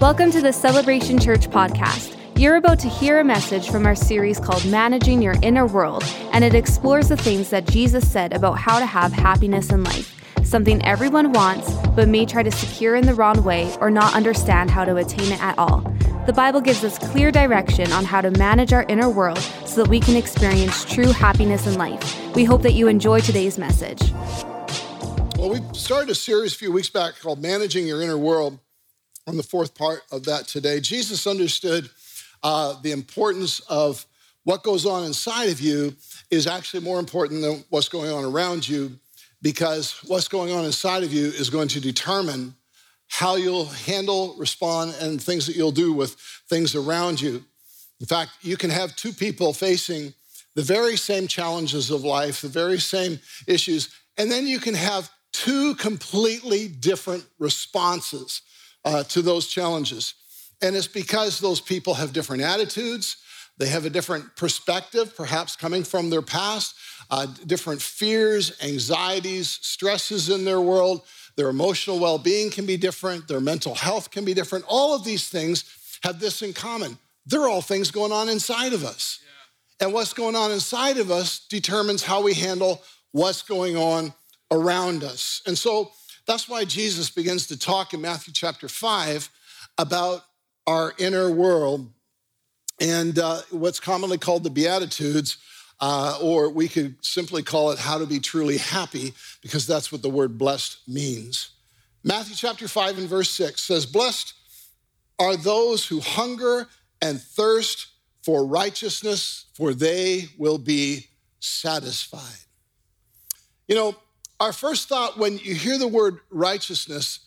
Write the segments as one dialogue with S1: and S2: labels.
S1: Welcome to the Celebration Church podcast. You're about to hear a message from our series called Managing Your Inner World, and it explores the things that Jesus said about how to have happiness in life, something everyone wants but may try to secure in the wrong way or not understand how to attain it at all. The Bible gives us clear direction on how to manage our inner world so that we can experience true happiness in life. We hope that you enjoy today's message.
S2: Well, we started a series a few weeks back called Managing Your Inner World on the fourth part of that today. Jesus understood uh, the importance of what goes on inside of you is actually more important than what's going on around you because what's going on inside of you is going to determine how you'll handle, respond, and things that you'll do with things around you. In fact, you can have two people facing the very same challenges of life, the very same issues, and then you can have two completely different responses uh, to those challenges. And it's because those people have different attitudes, they have a different perspective, perhaps coming from their past, uh, different fears, anxieties, stresses in their world. Their emotional well being can be different, their mental health can be different. All of these things have this in common. They're all things going on inside of us. Yeah. And what's going on inside of us determines how we handle what's going on around us. And so that's why Jesus begins to talk in Matthew chapter 5 about our inner world and uh, what's commonly called the Beatitudes, uh, or we could simply call it how to be truly happy, because that's what the word blessed means. Matthew chapter 5 and verse 6 says, Blessed are those who hunger and thirst for righteousness, for they will be satisfied. You know, our first thought when you hear the word righteousness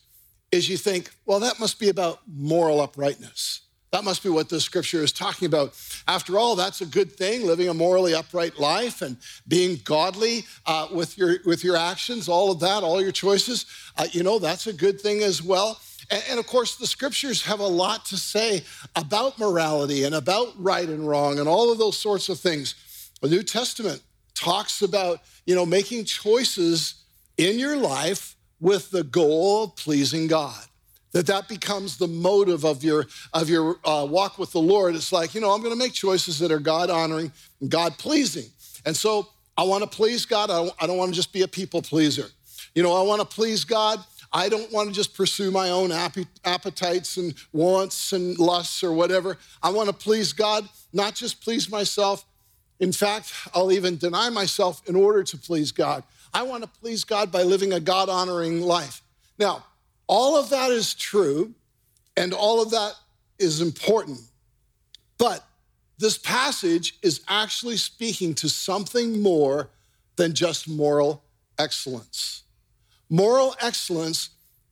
S2: is you think, well, that must be about moral uprightness. That must be what the scripture is talking about. After all, that's a good thing, living a morally upright life and being godly uh, with, your, with your actions, all of that, all your choices. Uh, you know, that's a good thing as well. And, and of course, the scriptures have a lot to say about morality and about right and wrong and all of those sorts of things. The New Testament talks about, you know, making choices in your life with the goal of pleasing God. That that becomes the motive of your of your uh, walk with the Lord. It's like you know I'm going to make choices that are God honoring, and God pleasing, and so I want to please God. I don't, I don't want to just be a people pleaser. You know I want to please God. I don't want to just pursue my own appetites and wants and lusts or whatever. I want to please God, not just please myself. In fact, I'll even deny myself in order to please God. I want to please God by living a God honoring life. Now, all of that is true and all of that is important. But this passage is actually speaking to something more than just moral excellence. Moral excellence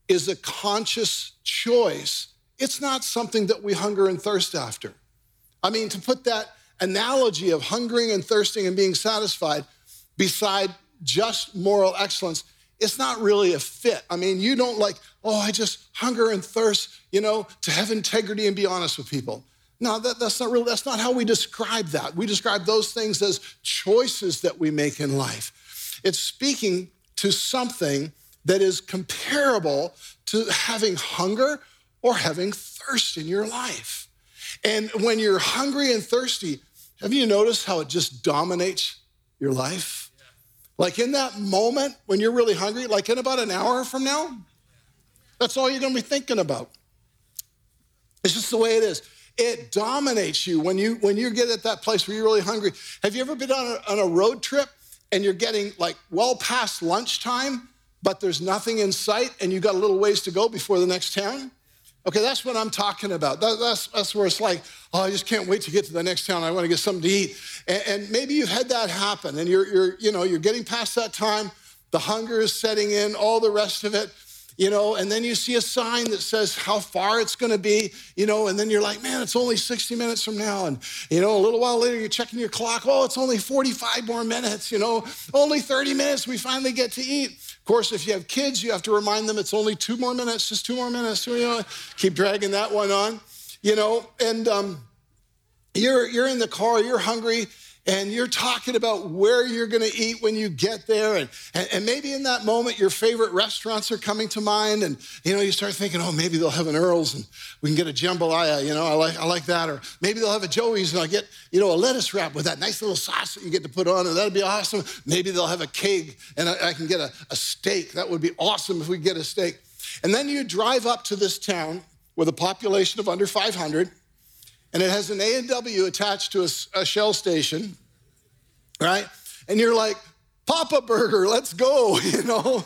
S2: is a conscious choice. It's not something that we hunger and thirst after. I mean, to put that analogy of hungering and thirsting and being satisfied beside just moral excellence, it's not really a fit. I mean, you don't like, oh, I just hunger and thirst, you know, to have integrity and be honest with people. No, that, that's not really, that's not how we describe that. We describe those things as choices that we make in life. It's speaking to something that is comparable to having hunger or having thirst in your life. And when you're hungry and thirsty, have you noticed how it just dominates your life? Like in that moment when you're really hungry, like in about an hour from now, that's all you're gonna be thinking about. It's just the way it is. It dominates you when you when you get at that place where you're really hungry. Have you ever been on a, on a road trip and you're getting like well past lunchtime, but there's nothing in sight and you've got a little ways to go before the next town? Okay, that's what I'm talking about. That, that's, that's where it's like, oh, I just can't wait to get to the next town. I want to get something to eat. And, and maybe you've had that happen and you're, you're, you know, you're getting past that time. The hunger is setting in, all the rest of it you know, and then you see a sign that says how far it's going to be, you know, and then you're like, man, it's only 60 minutes from now. And, you know, a little while later, you're checking your clock. Oh, it's only 45 more minutes, you know, only 30 minutes. We finally get to eat. Course, if you have kids, you have to remind them it's only two more minutes, just two more minutes. You know, keep dragging that one on, you know, and um, you're, you're in the car, you're hungry, and you're talking about where you're going to eat when you get there. And, and, and, maybe in that moment, your favorite restaurants are coming to mind. And, you know, you start thinking, oh, maybe they'll have an Earl's and we can get a jambalaya. You know, I like, I like that. Or maybe they'll have a Joey's and I'll get, you know, a lettuce wrap with that nice little sauce that you get to put on. And that'd be awesome. Maybe they'll have a keg and I, I can get a, a steak. That would be awesome if we get a steak. And then you drive up to this town with a population of under 500 and it has an A&W attached to a, a Shell station, right? And you're like, Papa Burger, let's go, you know?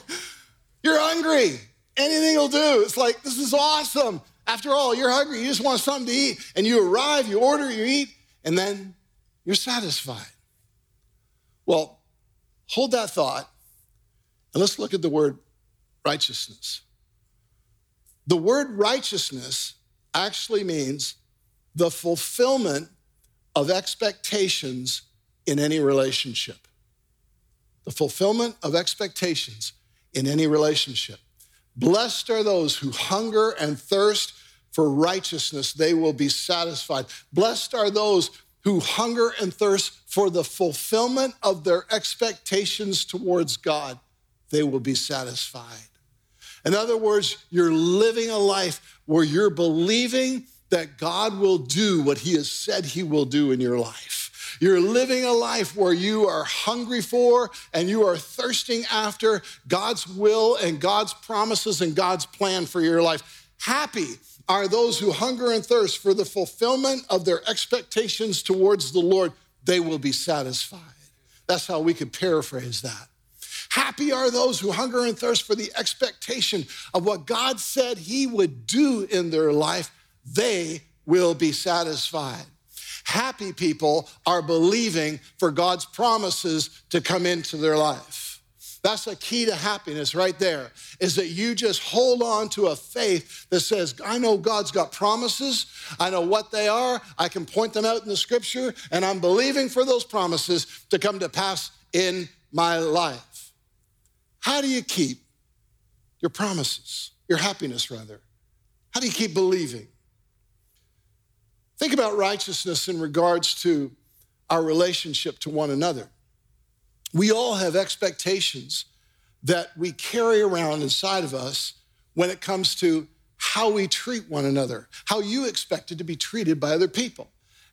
S2: You're hungry. Anything will do. It's like, this is awesome. After all, you're hungry. You just want something to eat. And you arrive, you order, you eat, and then you're satisfied. Well, hold that thought and let's look at the word righteousness. The word righteousness actually means the fulfillment of expectations in any relationship. The fulfillment of expectations in any relationship. Blessed are those who hunger and thirst for righteousness, they will be satisfied. Blessed are those who hunger and thirst for the fulfillment of their expectations towards God, they will be satisfied. In other words, you're living a life where you're believing that God will do what He has said He will do in your life. You're living a life where you are hungry for and you are thirsting after God's will and God's promises and God's plan for your life. Happy are those who hunger and thirst for the fulfillment of their expectations towards the Lord. They will be satisfied. That's how we could paraphrase that. Happy are those who hunger and thirst for the expectation of what God said He would do in their life they will be satisfied. Happy people are believing for God's promises to come into their life. That's the key to happiness right there, is that you just hold on to a faith that says, I know God's got promises. I know what they are. I can point them out in the scripture, and I'm believing for those promises to come to pass in my life. How do you keep your promises, your happiness, rather? How do you keep believing? Think about righteousness in regards to our relationship to one another. We all have expectations that we carry around inside of us when it comes to how we treat one another, how you expected to be treated by other people.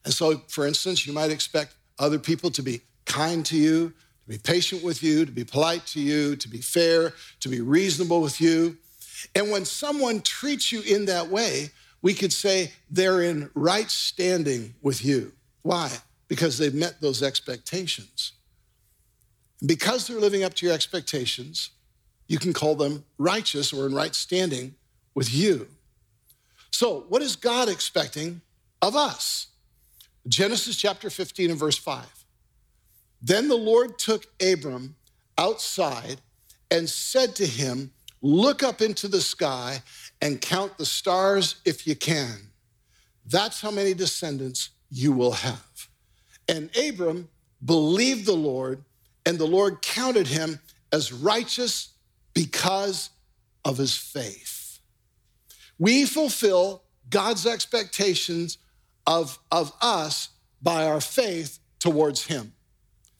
S2: And so, for instance, you might expect other people to be kind to you, to be patient with you, to be polite to you, to be fair, to be reasonable with you. And when someone treats you in that way, we could say they're in right standing with you. Why? Because they've met those expectations. And because they're living up to your expectations, you can call them righteous or in right standing with you. So, what is God expecting of us? Genesis chapter 15 and verse 5. Then the Lord took Abram outside and said to him, Look up into the sky and count the stars if you can. That's how many descendants you will have. And Abram believed the Lord, and the Lord counted him as righteous because of his faith. We fulfill God's expectations of, of us by our faith towards him.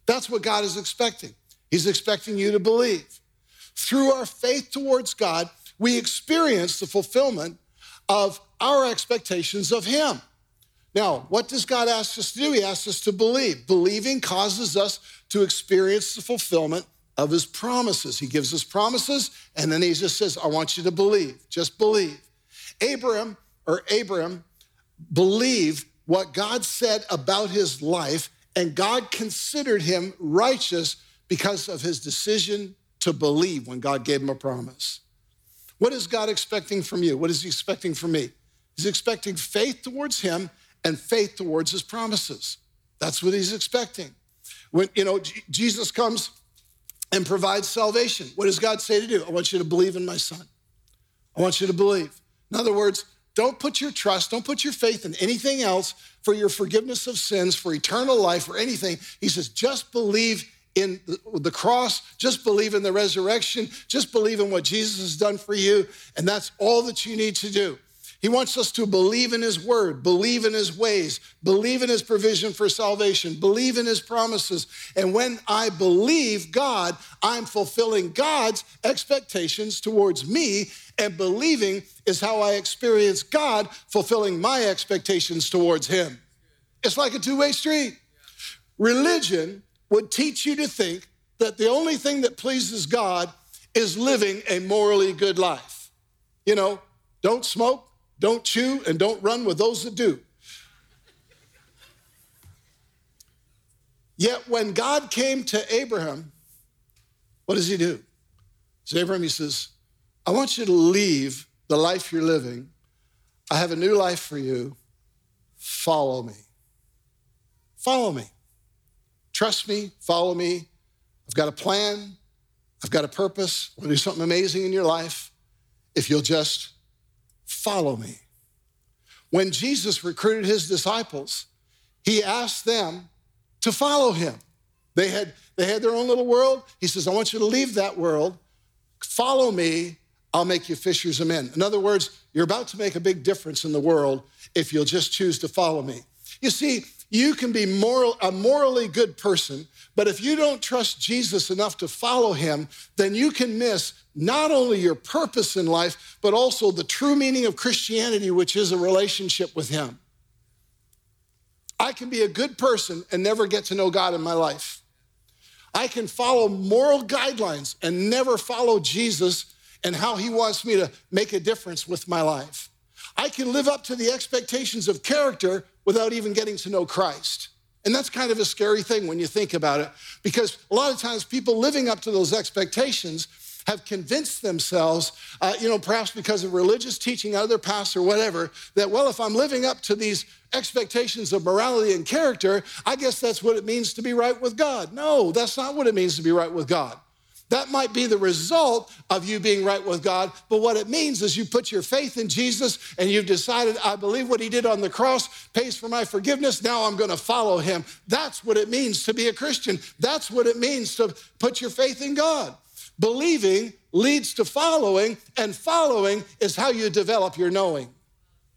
S2: That's what God is expecting. He's expecting you to believe. Through our faith towards God, we experience the fulfillment of our expectations of Him. Now, what does God ask us to do? He asks us to believe. Believing causes us to experience the fulfillment of His promises. He gives us promises, and then He just says, I want you to believe. Just believe. Abraham or Abraham believed what God said about his life, and God considered him righteous because of his decision to believe when God gave him a promise. What is God expecting from you? What is He expecting from me? He's expecting faith towards Him and faith towards His promises. That's what He's expecting. When, you know, Jesus comes and provides salvation, what does God say to do? I want you to believe in my Son. I want you to believe. In other words, don't put your trust, don't put your faith in anything else for your forgiveness of sins, for eternal life, or anything. He says, just believe in the cross, just believe in the resurrection, just believe in what Jesus has done for you, and that's all that you need to do. He wants us to believe in His word, believe in His ways, believe in His provision for salvation, believe in His promises. And when I believe God, I'm fulfilling God's expectations towards me. And believing is how I experience God fulfilling my expectations towards Him. It's like a two way street. Religion would teach you to think that the only thing that pleases God is living a morally good life. You know, don't smoke, don't chew, and don't run with those that do. Yet when God came to Abraham, what does he do? So Abraham, he says, I want you to leave the life you're living. I have a new life for you. Follow me. Follow me. Trust me, follow me. I've got a plan. I've got a purpose. I want to do something amazing in your life if you'll just follow me. When Jesus recruited his disciples, he asked them to follow him. They had, they had their own little world. He says, I want you to leave that world. Follow me. I'll make you fishers of men. In other words, you're about to make a big difference in the world if you'll just choose to follow me. You see, you can be moral, a morally good person, but if you don't trust Jesus enough to follow him, then you can miss not only your purpose in life, but also the true meaning of Christianity, which is a relationship with him. I can be a good person and never get to know God in my life. I can follow moral guidelines and never follow Jesus and how he wants me to make a difference with my life. I can live up to the expectations of character without even getting to know Christ. And that's kind of a scary thing when you think about it, because a lot of times people living up to those expectations have convinced themselves, uh, you know, perhaps because of religious teaching, other past or whatever, that, well, if I'm living up to these expectations of morality and character, I guess that's what it means to be right with God. No, that's not what it means to be right with God. That might be the result of you being right with God, but what it means is you put your faith in Jesus and you've decided, I believe what he did on the cross pays for my forgiveness. Now I'm going to follow him. That's what it means to be a Christian. That's what it means to put your faith in God. Believing leads to following, and following is how you develop your knowing.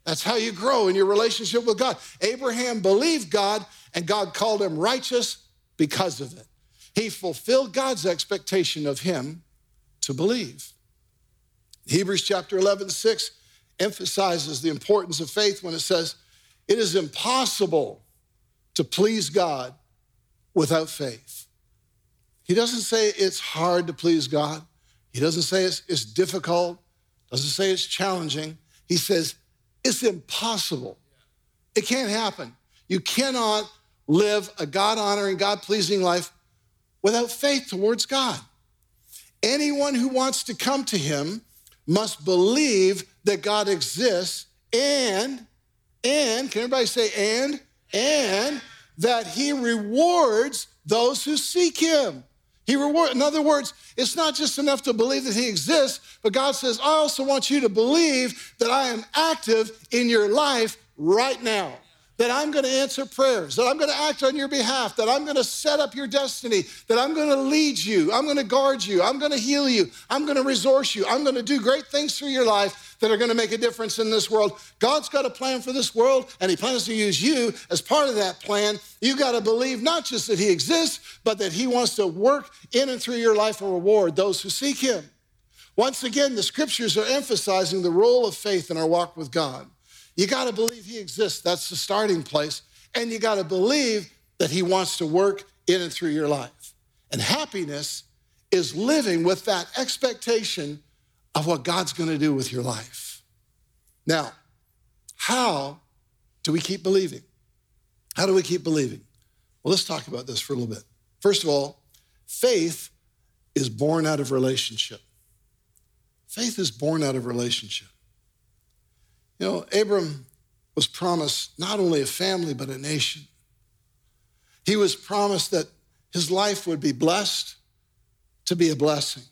S2: That's how you grow in your relationship with God. Abraham believed God, and God called him righteous because of it. He fulfilled God's expectation of him to believe. Hebrews chapter 11, 6 emphasizes the importance of faith when it says, It is impossible to please God without faith. He doesn't say it's hard to please God. He doesn't say it's, it's difficult, doesn't say it's challenging. He says it's impossible. It can't happen. You cannot live a God honoring, God pleasing life without faith towards God. Anyone who wants to come to him must believe that God exists and, and, can everybody say and? And that he rewards those who seek him. He reward, in other words, it's not just enough to believe that he exists, but God says, I also want you to believe that I am active in your life right now that I'm going to answer prayers, that I'm going to act on your behalf, that I'm going to set up your destiny, that I'm going to lead you, I'm going to guard you, I'm going to heal you, I'm going to resource you, I'm going to do great things through your life that are going to make a difference in this world. God's got a plan for this world, and He plans to use you as part of that plan. You got to believe not just that He exists, but that He wants to work in and through your life and reward those who seek Him. Once again, the scriptures are emphasizing the role of faith in our walk with God. You got to believe He exists. That's the starting place. And you got to believe that He wants to work in and through your life. And happiness is living with that expectation of what God's going to do with your life. Now, how do we keep believing? How do we keep believing? Well, let's talk about this for a little bit. First of all, faith is born out of relationship. Faith is born out of relationship. You know, Abram was promised not only a family, but a nation. He was promised that his life would be blessed to be a blessing.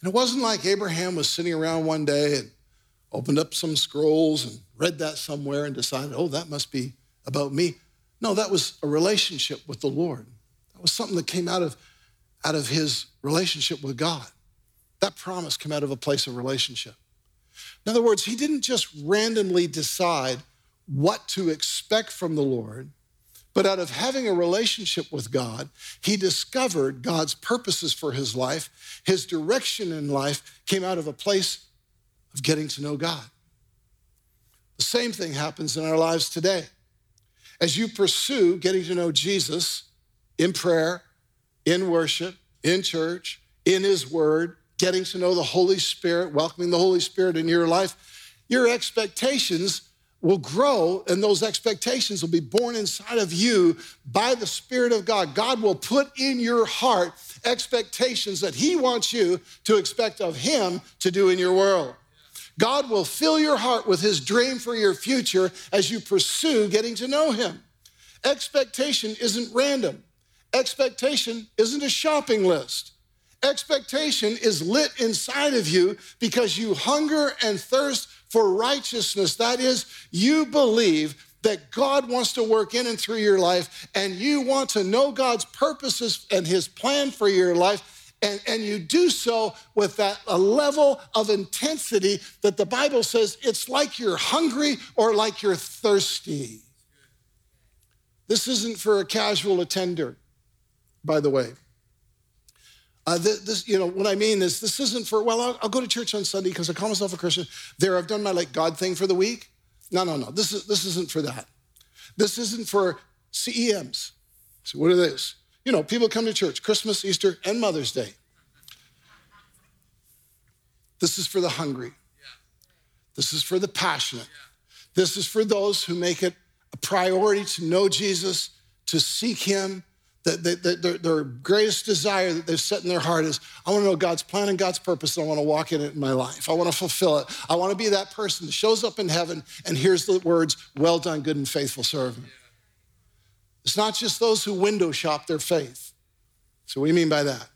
S2: And it wasn't like Abraham was sitting around one day and opened up some scrolls and read that somewhere and decided, oh, that must be about me. No, that was a relationship with the Lord. That was something that came out of, out of his relationship with God. That promise came out of a place of relationship. In other words, he didn't just randomly decide what to expect from the Lord, but out of having a relationship with God, he discovered God's purposes for his life. His direction in life came out of a place of getting to know God. The same thing happens in our lives today. As you pursue getting to know Jesus in prayer, in worship, in church, in his word, getting to know the Holy Spirit, welcoming the Holy Spirit in your life, your expectations will grow and those expectations will be born inside of you by the Spirit of God. God will put in your heart expectations that He wants you to expect of Him to do in your world. God will fill your heart with His dream for your future as you pursue getting to know Him. Expectation isn't random, expectation isn't a shopping list. Expectation is lit inside of you because you hunger and thirst for righteousness. That is, you believe that God wants to work in and through your life, and you want to know God's purposes and His plan for your life. And, and you do so with that a level of intensity that the Bible says it's like you're hungry or like you're thirsty. This isn't for a casual attender, by the way. Uh, this, this, you know, what I mean is, this isn't for, well, I'll, I'll go to church on Sunday because I call myself a Christian. There, I've done my like God thing for the week. No, no, no. This, is, this isn't for that. This isn't for CEMs. So, what are these? You know, people come to church Christmas, Easter, and Mother's Day. This is for the hungry. This is for the passionate. This is for those who make it a priority to know Jesus, to seek Him, their, their greatest desire that they've set in their heart is I want to know God's plan and God's purpose, and I want to walk in it in my life. I want to fulfill it. I want to be that person that shows up in heaven and hears the words, Well done, good and faithful servant. It's not just those who window shop their faith. So, what do you mean by that?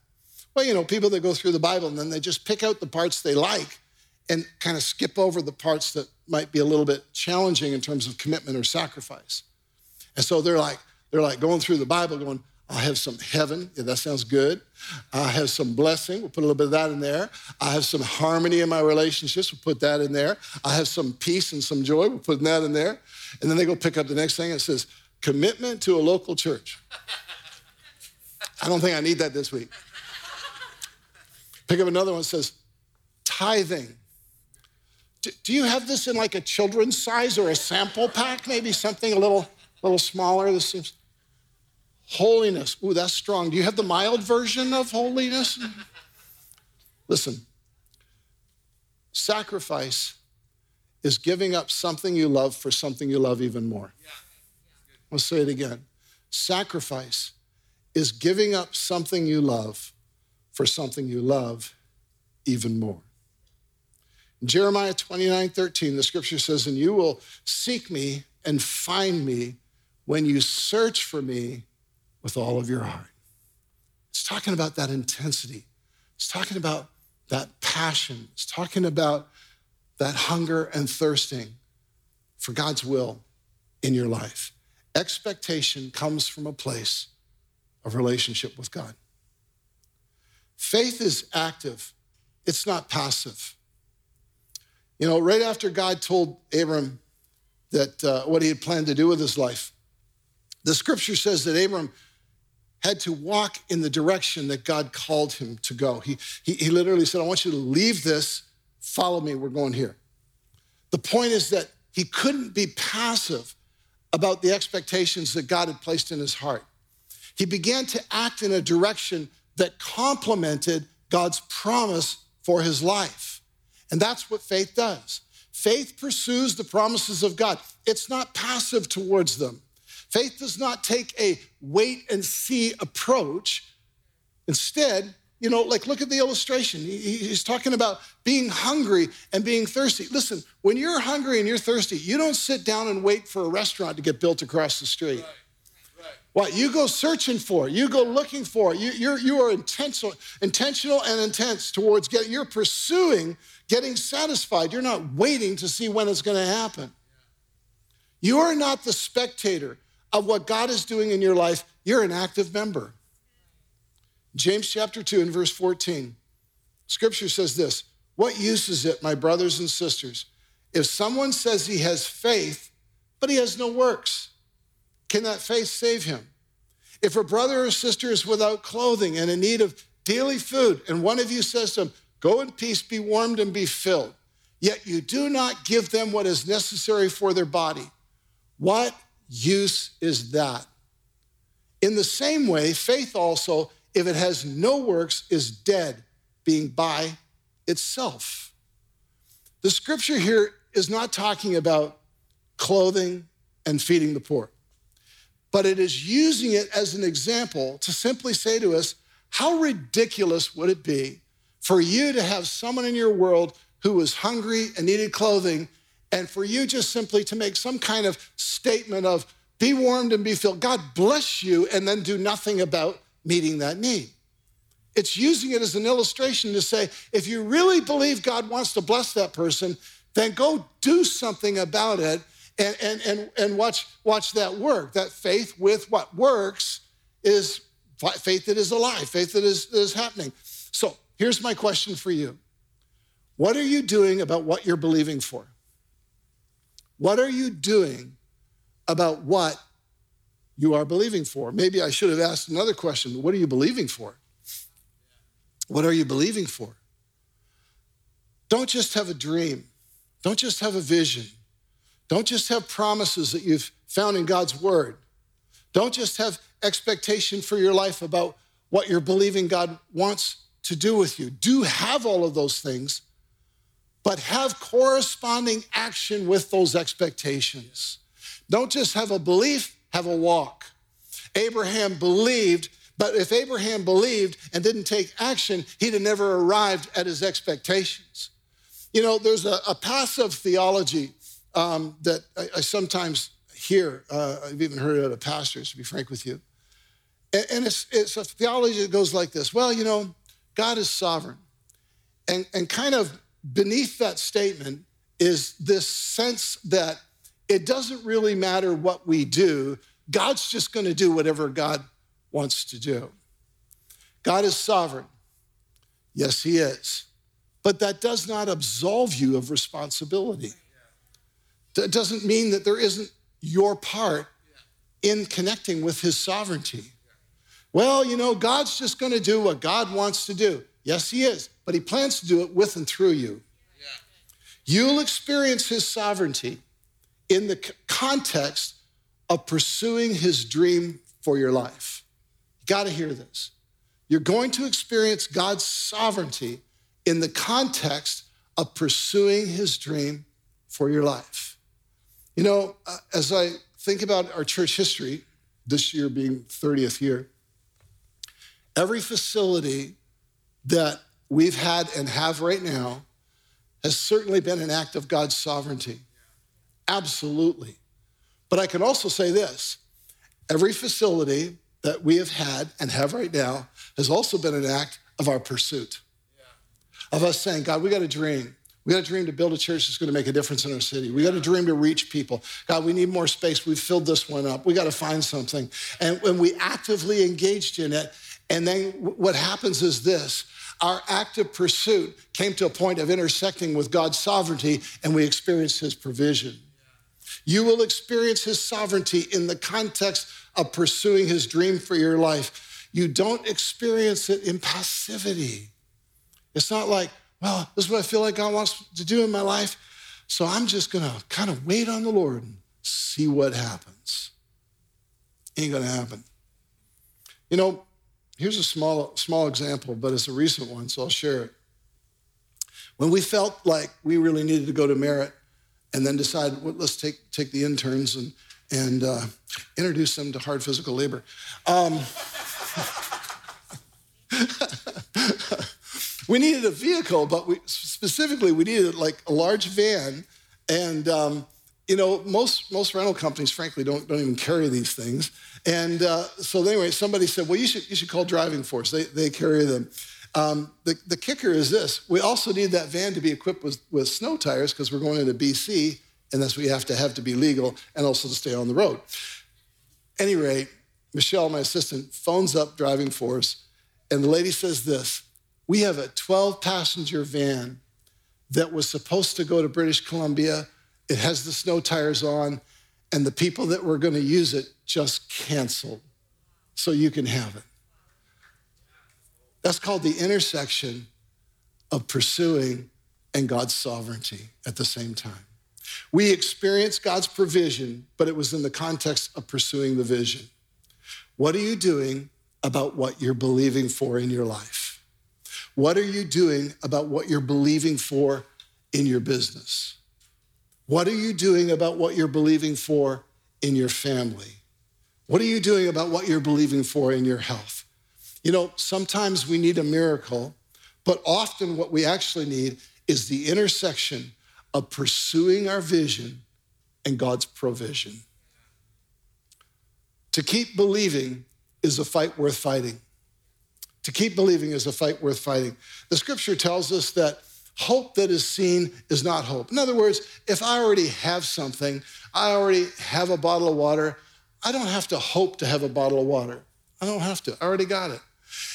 S2: Well, you know, people that go through the Bible and then they just pick out the parts they like and kind of skip over the parts that might be a little bit challenging in terms of commitment or sacrifice. And so they're like, they're like going through the Bible going, I'll have some heaven. Yeah, that sounds good. I have some blessing. We'll put a little bit of that in there. I have some harmony in my relationships. We'll put that in there. I have some peace and some joy. We'll put that in there. And then they go pick up the next thing. It says, commitment to a local church. I don't think I need that this week. Pick up another one that says, tithing. Do you have this in like a children's size or a sample pack? Maybe something a little, little smaller. This seems Holiness. Ooh, that's strong. Do you have the mild version of holiness? Listen, sacrifice is giving up something you love for something you love even more. Let's say it again. Sacrifice is giving up something you love for something you love even more. In Jeremiah 29 13, the scripture says, And you will seek me and find me when you search for me with all of your heart. It's talking about that intensity. It's talking about that passion. It's talking about that hunger and thirsting for God's will in your life. Expectation comes from a place of relationship with God. Faith is active, it's not passive. You know, right after God told Abram that uh, what he had planned to do with his life, the scripture says that Abram had to walk in the direction that God called him to go. He, he, he literally said, I want you to leave this, follow me, we're going here. The point is that he couldn't be passive about the expectations that God had placed in his heart. He began to act in a direction that complemented God's promise for his life. And that's what faith does. Faith pursues the promises of God, it's not passive towards them. Faith does not take a wait and see approach. Instead, you know, like look at the illustration. He's talking about being hungry and being thirsty. Listen, when you're hungry and you're thirsty, you don't sit down and wait for a restaurant to get built across the street. Right. What you go searching for, you go looking for, you, you're, you are intentional, intentional and intense towards getting, you're pursuing getting satisfied. You're not waiting to see when it's going to happen. You are not the spectator of what God is doing in your life, you're an active member. James chapter 2 and verse 14. Scripture says this What use is it, my brothers and sisters, if someone says he has faith, but he has no works? Can that faith save him? If a brother or sister is without clothing and in need of daily food, and one of you says to him, Go in peace, be warmed and be filled, yet you do not give them what is necessary for their body, what use is that? In the same way, faith also, if it has no works, is dead, being by itself. The scripture here is not talking about clothing and feeding the poor, but it is using it as an example to simply say to us, how ridiculous would it be for you to have someone in your world who was hungry and needed clothing, and for you just simply to make some kind of statement of, be warmed and be filled. God bless you, and then do nothing about meeting that need. It's using it as an illustration to say, if you really believe God wants to bless that person, then go do something about it and, and, and, and watch, watch that work. That faith with what works is faith that is alive, faith that is, that is happening. So here's my question for you What are you doing about what you're believing for? What are you doing about what you are believing for? Maybe I should have asked another question What are you believing for? What are you believing for? Don't just have a dream. Don't just have a vision. Don't just have promises that you've found in God's word. Don't just have expectation for your life about what you're believing God wants to do with you. Do have all of those things, but have corresponding action with those expectations. Don't just have a belief, have a walk. Abraham believed but if Abraham believed and didn't take action, he'd have never arrived at his expectations. You know, there's a, a passive theology um, that I, I, sometimes hear. Uh, I've even heard it at pastors, to be frank with you. And, and it's, it's a theology that goes like this Well, you know, God is sovereign. And, and kind of beneath that statement is this sense that it doesn't really matter what we do, God's just going to do whatever God wants to do. God is sovereign. Yes, He is. But that does not absolve you of responsibility. That doesn't mean that there isn't your part in connecting with His sovereignty. Well, you know, God's just going to do what God wants to do. Yes, He is, but He plans to do it with and through you. You'll experience His sovereignty in the context of pursuing His dream for your life You got to hear this. You're going to experience God's sovereignty in the context of pursuing his dream for your life. You know, uh, as I think about our church history, this year being 30th year, every facility that we've had and have right now has certainly been an act of God's sovereignty. Absolutely. But I can also say this every facility that we have had and have right now has also been an act of our pursuit. Yeah. Of us saying, God, we got a dream. We got a dream to build a church that's going to make a difference in our city. We got a dream to reach people. God, we need more space. We've filled this one up. We got to find something. And when we actively engaged in it, and then what happens is this our active pursuit came to a point of intersecting with God's sovereignty, and we experienced his provision. You will experience his sovereignty in the context of pursuing his dream for your life. You don't experience it in passivity. It's not like, well, this is what I feel like God wants to do in my life. So I'm just going to kind of wait on the Lord and see what happens. Ain't going to happen. You know, here's a small, small example, but it's a recent one, so I'll share it. When we felt like we really needed to go to Merritt and then decide, well, let's take, take the interns and and uh, introduce them to hard physical labor. Um, we needed a vehicle, but we, specifically we needed like a large van. And um, you know, most most rental companies, frankly, don't don't even carry these things. And uh, so anyway, somebody said, "Well, you should you should call Driving Force. They they carry them." Um, the, the kicker is this: we also need that van to be equipped with, with snow tires because we're going into BC and that's what you have to have to be legal and also to stay on the road. Any rate, Michelle, my assistant, phones up driving force, and the lady says this We have a 12 passenger van that was supposed to go to British Columbia. It has the snow tires on, and the people that were going to use it just canceled so you can have it. That's called the intersection of pursuing and God's sovereignty at the same time. We experienced God's provision, but it was in the context of pursuing the vision. What are you doing about what you're believing for in your life? What are you doing about what you're believing for in your business? What are you doing about what you're believing for in your family? What are you doing about what you're believing for in your health? You know, sometimes we need a miracle, but often what we actually need is the intersection of pursuing our vision and God's provision. To keep believing is a fight worth fighting. To keep believing is a fight worth fighting. The scripture tells us that hope that is seen is not hope. In other words, if I already have something, I already have a bottle of water, I don't have to hope to have a bottle of water. I don't have to. I already got it.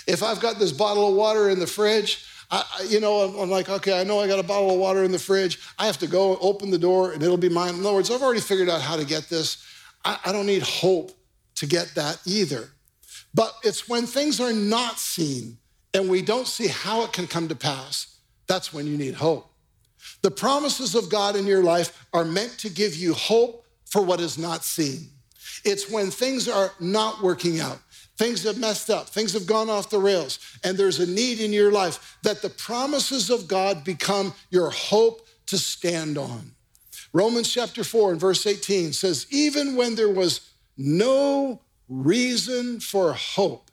S2: If I've got this bottle of water in the fridge, I, you know, I'm like, okay, I know I got a bottle of water in the fridge. I have to go open the door and it'll be mine. In other words, I've already figured out how to get this. I, I don't need hope to get that either. But it's when things are not seen and we don't see how it can come to pass, that's when you need hope. The promises of God in your life are meant to give you hope for what is not seen. It's when things are not working out, things have messed up, things have gone off the rails, and there's a need in your life that the promises of God become your hope to stand on. Romans chapter 4 and verse 18 says, Even when there was no reason for hope,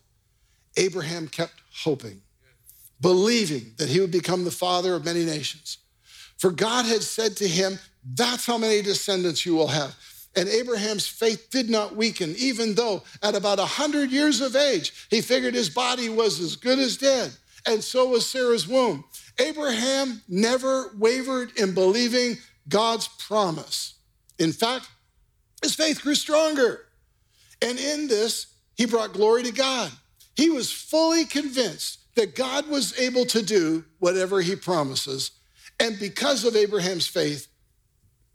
S2: Abraham kept hoping, believing that he would become the father of many nations. For God had said to him, That's how many descendants you will have. And Abraham's faith did not weaken, even though at about 100 years of age, he figured his body was as good as dead. And so was Sarah's womb. Abraham never wavered in believing God's promise. In fact, his faith grew stronger. And in this, he brought glory to God. He was fully convinced that God was able to do whatever he promises. And because of Abraham's faith,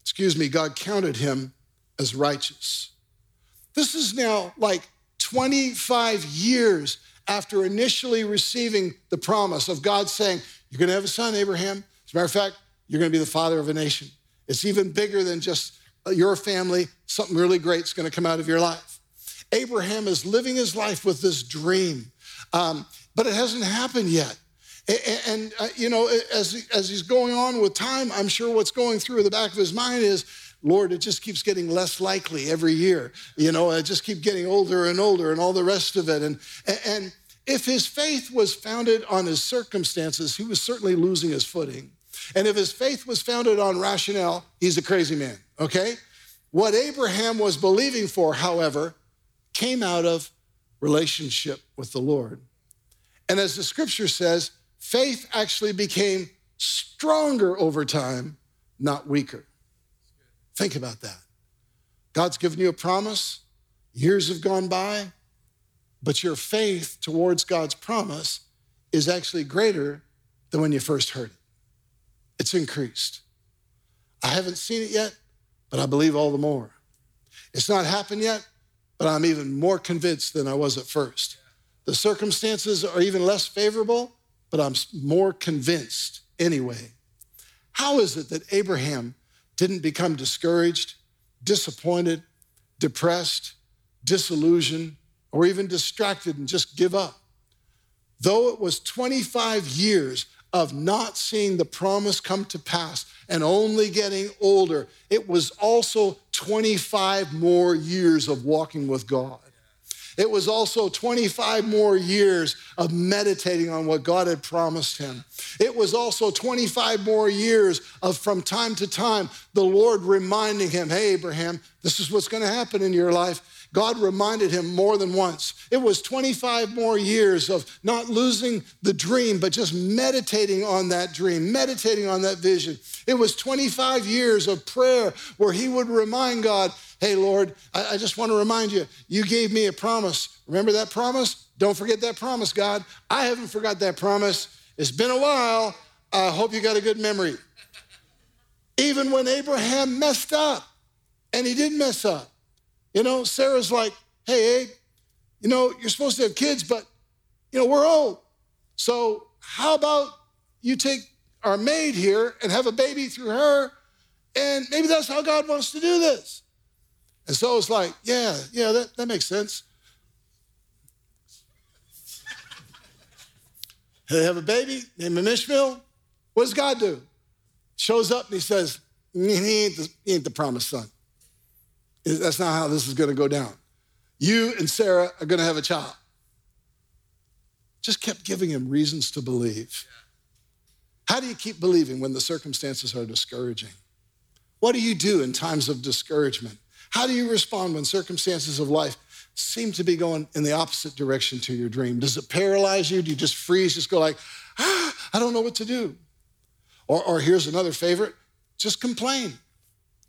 S2: excuse me, God counted him as righteous. This is now like 25 years after initially receiving the promise of God saying, You're going to have a son, Abraham. As a matter of fact, you're going to be the father of a nation. It's even bigger than just your family. Something really great is going to come out of your life. Abraham is living his life with this dream, um, but it hasn't happened yet. And, uh, you know, as, as he's going on with time, I'm sure what's going through the back of his mind is, Lord, it just keeps getting less likely every year. You know, I just keep getting older and older and all the rest of it. And, and if his faith was founded on his circumstances, he was certainly losing his footing. And if his faith was founded on rationale, he's a crazy man, okay? What Abraham was believing for, however, came out of relationship with the Lord. And as the scripture says, faith actually became stronger over time, not weaker. Think about that. God's given you a promise, years have gone by, but your faith towards God's promise is actually greater than when you first heard it. It's increased. I haven't seen it yet, but I believe all the more. It's not happened yet, but I'm even more convinced than I was at first. The circumstances are even less favorable, but I'm more convinced anyway. How is it that Abraham didn't become discouraged, disappointed, depressed, disillusioned, or even distracted and just give up. Though it was 25 years of not seeing the promise come to pass and only getting older, it was also 25 more years of walking with God. It was also 25 more years of meditating on what God had promised him. It was also 25 more years of from time to time the Lord reminding him, hey, Abraham, this is what's going to happen in your life. God reminded him more than once. It was 25 more years of not losing the dream, but just meditating on that dream, meditating on that vision. It was 25 years of prayer where he would remind God, Hey, Lord, I, I just want to remind you, you gave me a promise. Remember that promise? Don't forget that promise, God. I haven't forgot that promise. It's been a while. I hope you got a good memory. Even when Abraham messed up, and he didn't mess up. You know, Sarah's like, hey, Abe, you know, you're supposed to have kids, but, you know, we're old. So how about you take our maid here and have a baby through her? And maybe that's how God wants to do this. And so it's like, yeah, yeah, that, that makes sense. They have a baby, named him Ishmael. What does God do? Shows up and he says, he ain't the, he ain't the promised son. That's not how this is going to go down. You and Sarah are going to have a child. Just kept giving him reasons to believe. How do you keep believing when the circumstances are discouraging? What do you do in times of discouragement? How do you respond when circumstances of life seem to be going in the opposite direction to your dream? Does it paralyze you? Do you just freeze, just go like, ah, I don't know what to do? Or, or here's another favorite just complain.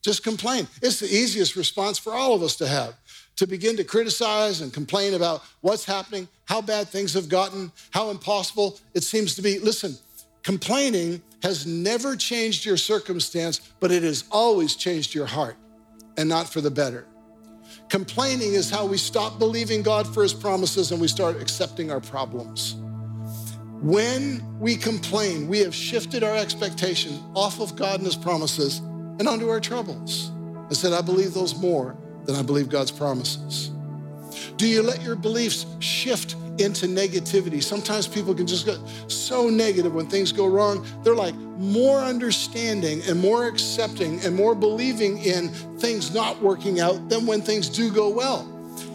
S2: Just complain. It's the easiest response for all of us to have to begin to criticize and complain about what's happening, how bad things have gotten, how impossible it seems to be. Listen, complaining has never changed your circumstance, but it has always changed your heart and not for the better. Complaining is how we stop believing God for his promises and we start accepting our problems. When we complain, we have shifted our expectation off of God and his promises and onto our troubles. I said, I believe those more than I believe God's promises. Do you let your beliefs shift into negativity. Sometimes people can just get so negative when things go wrong. They're like more understanding and more accepting and more believing in things not working out than when things do go well.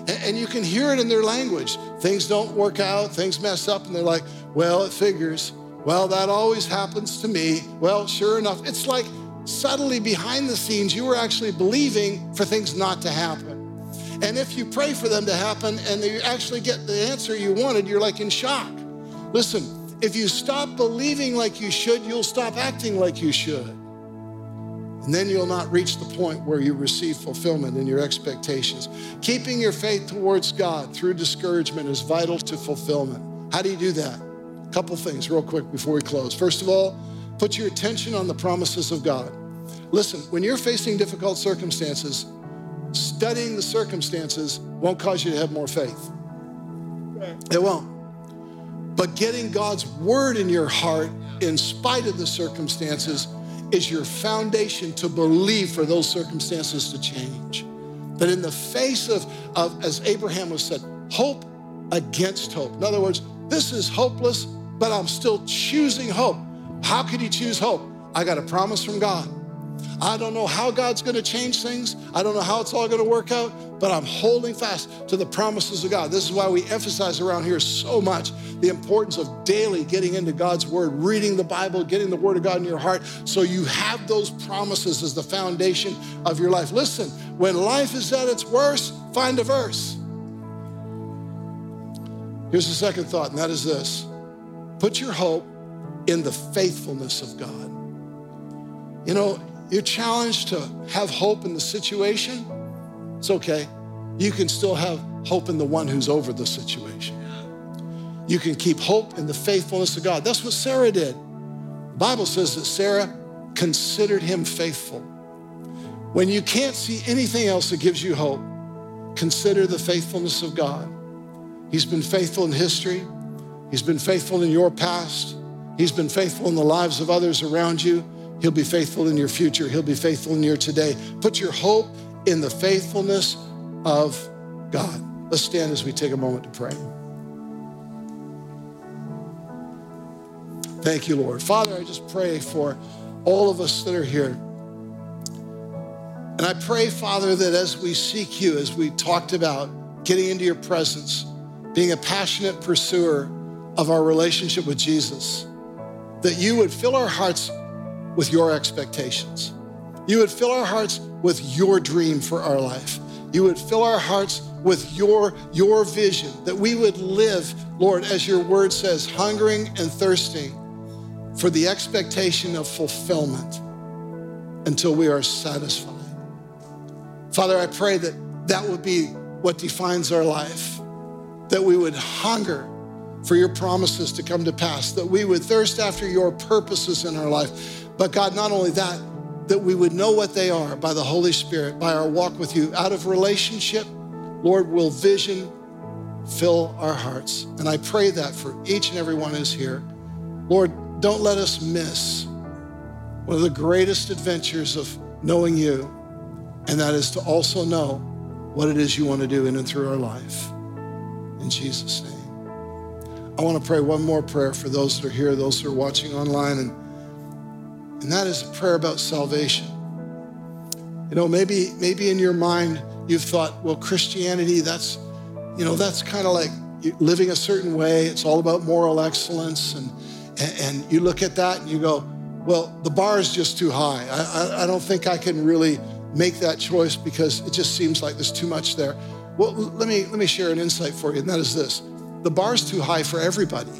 S2: And you can hear it in their language. Things don't work out, things mess up, and they're like, well, it figures. Well, that always happens to me. Well, sure enough, it's like subtly behind the scenes, you were actually believing for things not to happen. And if you pray for them to happen and you actually get the answer you wanted, you're like in shock. Listen, if you stop believing like you should, you'll stop acting like you should. And then you'll not reach the point where you receive fulfillment in your expectations. Keeping your faith towards God through discouragement is vital to fulfillment. How do you do that? A couple things, real quick, before we close. First of all, put your attention on the promises of God. Listen, when you're facing difficult circumstances, studying the circumstances won't cause you to have more faith. It won't. But getting God's word in your heart in spite of the circumstances is your foundation to believe for those circumstances to change. That in the face of, of, as Abraham was said, hope against hope. In other words, this is hopeless, but I'm still choosing hope. How could you choose hope? I got a promise from God. I don't know how God's going to change things. I don't know how it's all going to work out, but I'm holding fast to the promises of God. This is why we emphasize around here so much the importance of daily getting into God's word, reading the Bible, getting the word of God in your heart so you have those promises as the foundation of your life. Listen, when life is at its worst, find a verse. Here's the second thought, and that is this put your hope in the faithfulness of God. You know, you're challenged to have hope in the situation. It's okay. You can still have hope in the one who's over the situation. You can keep hope in the faithfulness of God. That's what Sarah did. The Bible says that Sarah considered him faithful. When you can't see anything else that gives you hope, consider the faithfulness of God. He's been faithful in history. He's been faithful in your past. He's been faithful in the lives of others around you. He'll be faithful in your future. He'll be faithful in your today. Put your hope in the faithfulness of God. Let's stand as we take a moment to pray. Thank you, Lord. Father, I just pray for all of us that are here. And I pray, Father, that as we seek you, as we talked about getting into your presence, being a passionate pursuer of our relationship with Jesus, that you would fill our hearts with your expectations. You would fill our hearts with your dream for our life. You would fill our hearts with your, your vision, that we would live, Lord, as your word says, hungering and thirsting for the expectation of fulfillment until we are satisfied. Father, I pray that that would be what defines our life, that we would hunger for your promises to come to pass, that we would thirst after your purposes in our life. But God, not only that, that we would know what they are by the Holy Spirit, by our walk with you. Out of relationship, Lord, will vision fill our hearts. And I pray that for each and every one who's here. Lord, don't let us miss one of the greatest adventures of knowing you, and that is to also know what it is you want to do in and through our life. In Jesus' name. I want to pray one more prayer for those that are here, those that are watching online, and, and that is a prayer about salvation. You know, maybe, maybe in your mind you've thought, well, Christianity, that's, you know, that's kind of like living a certain way. It's all about moral excellence. And, and, you look at that and you go, well, the bar is just too high. I, I, I don't think I can really make that choice because it just seems like there's too much there. Well, let me, let me share an insight for you, and that is this the bar's too high for everybody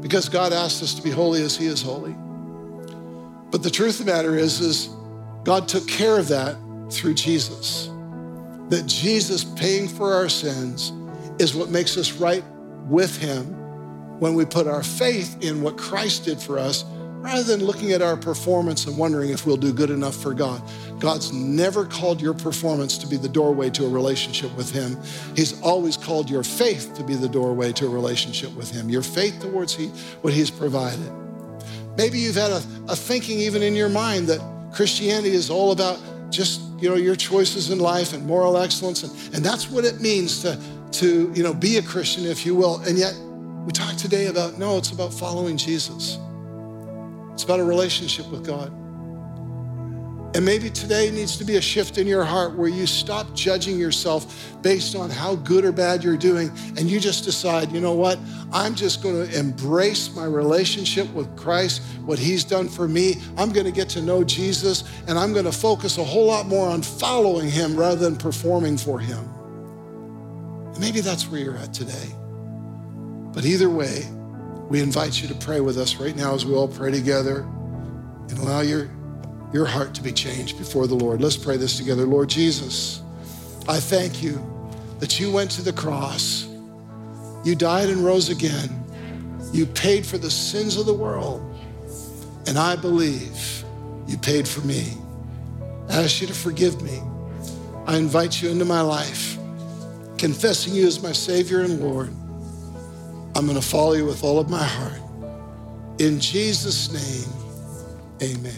S2: because God asked us to be holy as He is holy. But the truth of the matter is, is God took care of that through Jesus. That Jesus paying for our sins is what makes us right with Him when we put our faith in what Christ did for us rather than looking at our performance and wondering if we'll do good enough for God. God's never called your performance to be the doorway to a relationship with Him. He's always called your faith to be the doorway to a relationship with Him, your faith towards he, what He's provided. Maybe you've had a, a thinking even in your mind that Christianity is all about just you know your choices in life and moral excellence and, and that's what it means to to you know be a christian if you will and yet we talk today about no it's about following jesus it's about a relationship with God. And maybe today needs to be a shift in your heart where you stop judging yourself based on how good or bad you're doing and you just decide, you know what? I'm just going to embrace my relationship with Christ, what He's done for me. I'm going to get to know Jesus and I'm going to focus a whole lot more on following Him rather than performing for Him. And maybe that's where you're at today. But either way, we invite you to pray with us right now as we all pray together and allow your, your heart to be changed before the Lord. Let's pray this together. Lord Jesus, I thank you that you went to the cross, you died and rose again, you paid for the sins of the world, and I believe you paid for me. I ask you to forgive me. I invite you into my life, confessing you as my Savior and Lord. I'm going to follow you with all of my heart. In Jesus' name, amen.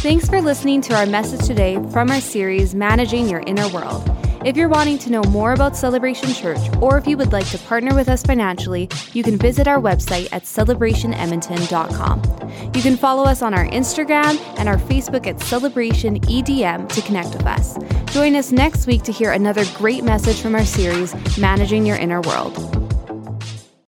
S1: Thanks for listening to our message today from our series, Managing Your Inner World. If you're wanting to know more about Celebration Church, or if you would like to partner with us financially, you can visit our website at celebrationedmonton.com. You can follow us on our Instagram and our Facebook at Celebration EDM to connect with us. Join us next week to hear another great message from our series, Managing Your Inner World.